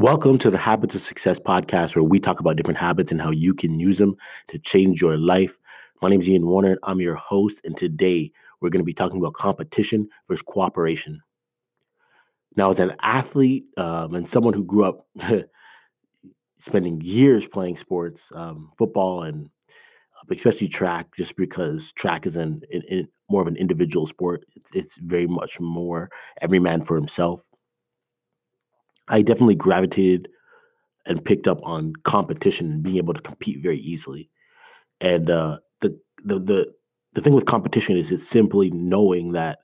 Welcome to the Habits of Success podcast, where we talk about different habits and how you can use them to change your life. My name is Ian Warner. I'm your host, and today we're going to be talking about competition versus cooperation. Now, as an athlete um, and someone who grew up spending years playing sports, um, football, and uh, especially track, just because track is an, more of an individual sport, it's, it's very much more every man for himself. I definitely gravitated and picked up on competition and being able to compete very easily. And uh, the the the the thing with competition is it's simply knowing that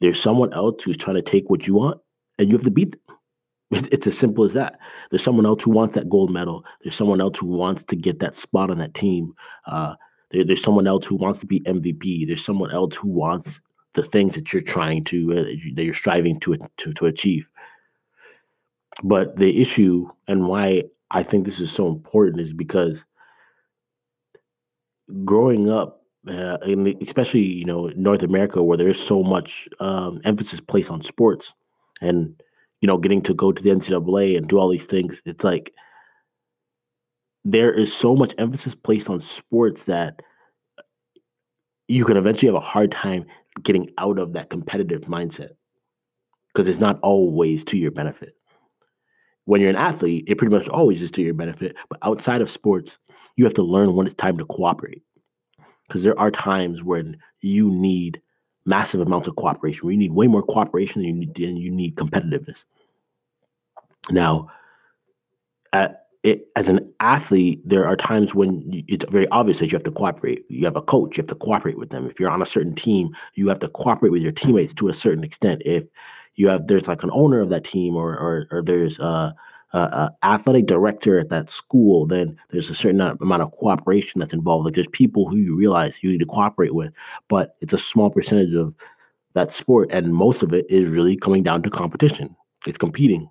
there's someone else who's trying to take what you want, and you have to beat them. It's, it's as simple as that. There's someone else who wants that gold medal. There's someone else who wants to get that spot on that team. Uh, there, there's someone else who wants to be MVP. There's someone else who wants the things that you're trying to uh, that you're striving to to to achieve. But the issue and why I think this is so important is because growing up, uh, in especially you know North America, where there's so much um, emphasis placed on sports, and you know getting to go to the NCAA and do all these things, it's like there is so much emphasis placed on sports that you can eventually have a hard time getting out of that competitive mindset because it's not always to your benefit when you're an athlete, it pretty much always is to your benefit. But outside of sports, you have to learn when it's time to cooperate. Because there are times when you need massive amounts of cooperation, where you need way more cooperation than you need, than you need competitiveness. Now, at, it, as an athlete, there are times when it's very obvious that you have to cooperate. You have a coach, you have to cooperate with them. If you're on a certain team, you have to cooperate with your teammates to a certain extent. If you have there's like an owner of that team or or, or there's a, a, a, athletic director at that school then there's a certain amount of cooperation that's involved like there's people who you realize you need to cooperate with but it's a small percentage of that sport and most of it is really coming down to competition it's competing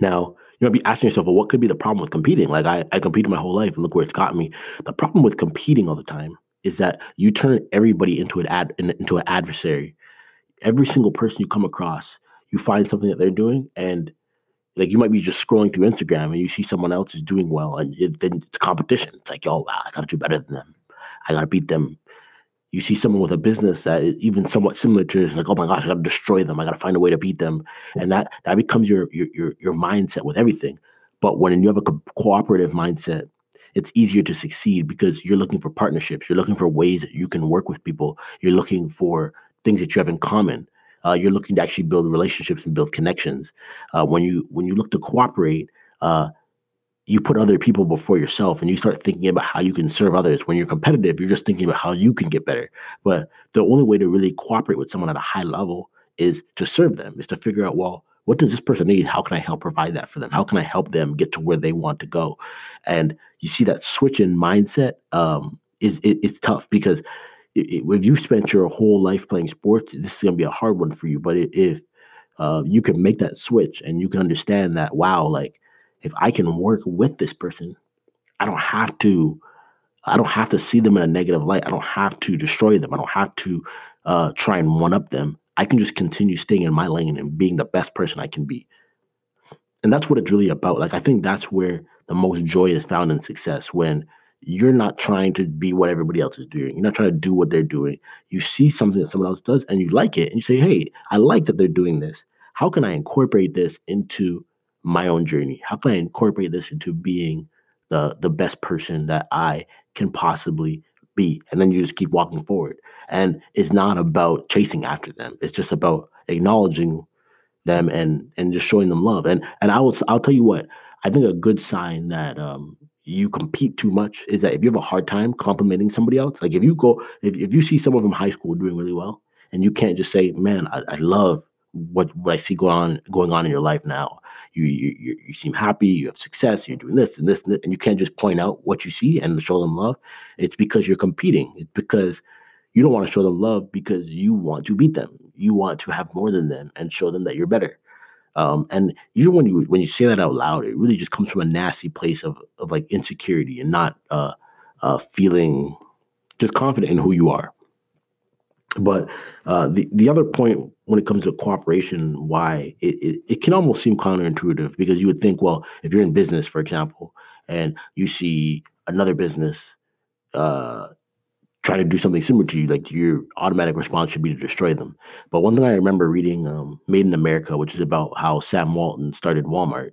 now you might be asking yourself well what could be the problem with competing like i, I competed my whole life and look where it's got me the problem with competing all the time is that you turn everybody into an ad into an adversary every single person you come across, you find something that they're doing, and like you might be just scrolling through Instagram and you see someone else is doing well, and it, then it's competition. It's like, oh, I gotta do better than them. I gotta beat them. You see someone with a business that is even somewhat similar to it's like, oh my gosh, I gotta destroy them. I gotta find a way to beat them, and that that becomes your your your, your mindset with everything. But when you have a co- cooperative mindset, it's easier to succeed because you're looking for partnerships. You're looking for ways that you can work with people. You're looking for things that you have in common. Uh, you're looking to actually build relationships and build connections. Uh, when you when you look to cooperate, uh, you put other people before yourself, and you start thinking about how you can serve others. When you're competitive, you're just thinking about how you can get better. But the only way to really cooperate with someone at a high level is to serve them. Is to figure out well, what does this person need? How can I help provide that for them? How can I help them get to where they want to go? And you see that switch in mindset um, is it, it's tough because if you spent your whole life playing sports, this is going to be a hard one for you. But if uh, you can make that switch and you can understand that, wow, like if I can work with this person, I don't have to. I don't have to see them in a negative light. I don't have to destroy them. I don't have to uh, try and one up them. I can just continue staying in my lane and being the best person I can be. And that's what it's really about. Like I think that's where the most joy is found in success when you're not trying to be what everybody else is doing. You're not trying to do what they're doing. You see something that someone else does and you like it and you say, hey, I like that they're doing this. How can I incorporate this into my own journey? How can I incorporate this into being the the best person that I can possibly be? And then you just keep walking forward. And it's not about chasing after them. It's just about acknowledging them and and just showing them love. And and I will I'll tell you what, I think a good sign that um you compete too much is that if you have a hard time complimenting somebody else, like if you go, if, if you see someone from high school doing really well, and you can't just say, "Man, I, I love what what I see going on going on in your life now. You, you you seem happy, you have success, you're doing this and this and, this, and you can't just point out what you see and show them love. It's because you're competing. It's because you don't want to show them love because you want to beat them. You want to have more than them and show them that you're better. Um, and even when you when you say that out loud, it really just comes from a nasty place of of like insecurity and not uh, uh, feeling just confident in who you are. But uh, the the other point when it comes to cooperation, why it, it, it can almost seem counterintuitive because you would think, well, if you're in business, for example, and you see another business uh, trying to do something similar to you, like your automatic response should be to destroy them. But one thing I remember reading, um, Made in America, which is about how Sam Walton started Walmart,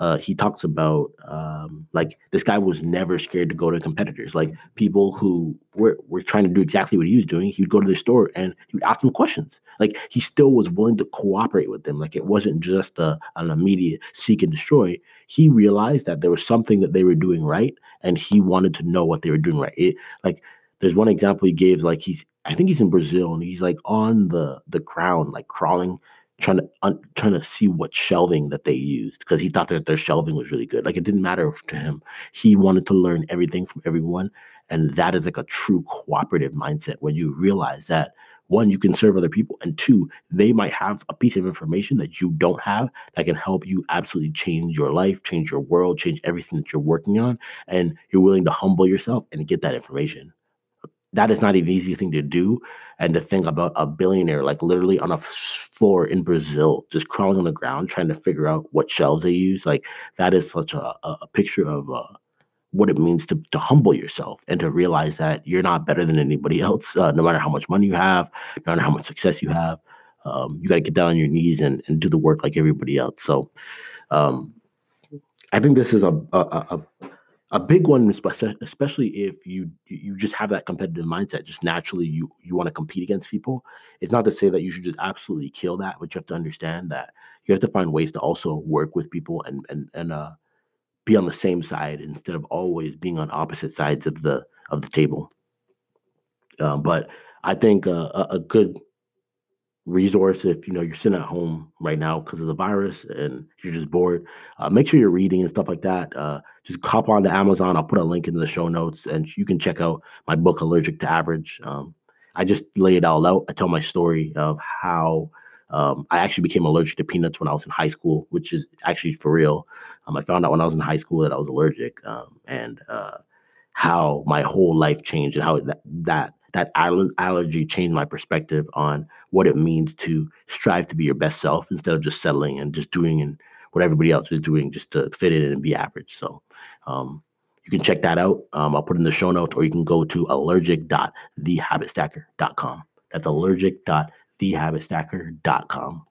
uh, he talks about um, like this guy was never scared to go to competitors, like people who were, were trying to do exactly what he was doing. He'd go to the store and he would ask them questions. Like he still was willing to cooperate with them. Like it wasn't just a, an immediate seek and destroy. He realized that there was something that they were doing right, and he wanted to know what they were doing right. It, like there's one example he gave, like he's I think he's in Brazil and he's like on the the ground, like crawling trying to un, trying to see what shelving that they used because he thought that their shelving was really good. Like it didn't matter to him. He wanted to learn everything from everyone, and that is like a true cooperative mindset when you realize that one you can serve other people and two they might have a piece of information that you don't have that can help you absolutely change your life change your world change everything that you're working on and you're willing to humble yourself and get that information that is not an easy thing to do. And to think about a billionaire, like literally on a floor in Brazil, just crawling on the ground, trying to figure out what shelves they use, like that is such a, a picture of uh, what it means to, to humble yourself and to realize that you're not better than anybody else, uh, no matter how much money you have, no matter how much success you have. Um, you got to get down on your knees and, and do the work like everybody else. So um, I think this is a, a, a a big one, especially if you you just have that competitive mindset, just naturally you you want to compete against people. It's not to say that you should just absolutely kill that, but you have to understand that you have to find ways to also work with people and and and uh, be on the same side instead of always being on opposite sides of the of the table. Uh, but I think uh, a, a good resource if you know you're sitting at home right now because of the virus and you're just bored uh, make sure you're reading and stuff like that uh, just hop on to amazon i'll put a link in the show notes and you can check out my book allergic to average um, i just lay it all out i tell my story of how um, i actually became allergic to peanuts when i was in high school which is actually for real um, i found out when i was in high school that i was allergic um, and uh, how my whole life changed and how that, that that allergy changed my perspective on what it means to strive to be your best self instead of just settling and just doing and what everybody else is doing just to fit in and be average. So um, you can check that out. Um, I'll put in the show notes, or you can go to allergic.thehabitstacker.com. That's allergic.thehabitstacker.com.